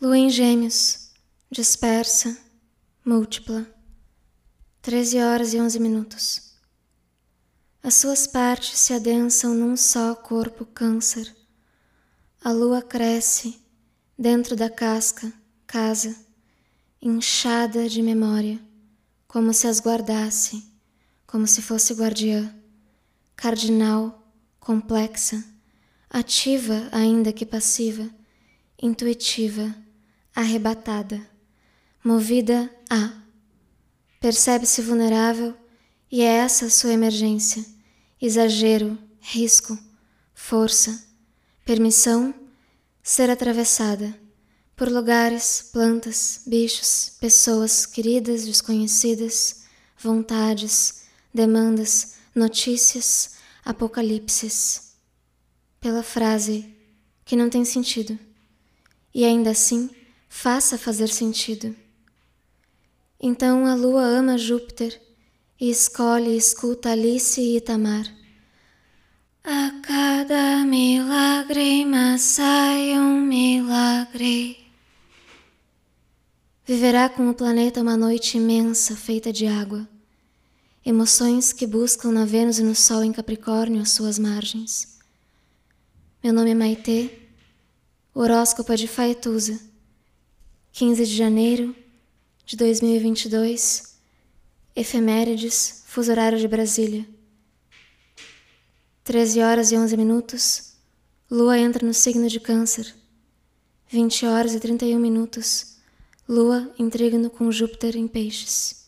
Lua em Gêmeos, dispersa, múltipla. 13 horas e 11 minutos. As suas partes se adensam num só corpo câncer. A lua cresce dentro da casca, casa, inchada de memória, como se as guardasse, como se fosse guardiã, cardinal, complexa, ativa ainda que passiva, intuitiva, arrebatada, movida a. Percebe-se vulnerável e é essa sua emergência, exagero, risco, força, permissão, ser atravessada por lugares, plantas, bichos, pessoas queridas, desconhecidas, vontades, demandas, notícias, apocalipses. Pela frase que não tem sentido e ainda assim faça fazer sentido. Então a lua ama Júpiter e escolhe e escuta Alice e Itamar. A cada milagre sai um milagre. Viverá com o planeta uma noite imensa feita de água. Emoções que buscam na Vênus e no Sol em Capricórnio as suas margens. Meu nome é Maitê, horóscopo é de Faetusa, 15 de janeiro de 2022, efemérides, fuso horário de Brasília. 13 horas e 11 minutos, Lua entra no signo de Câncer. 20 horas e 31 minutos, Lua trígono com Júpiter em Peixes.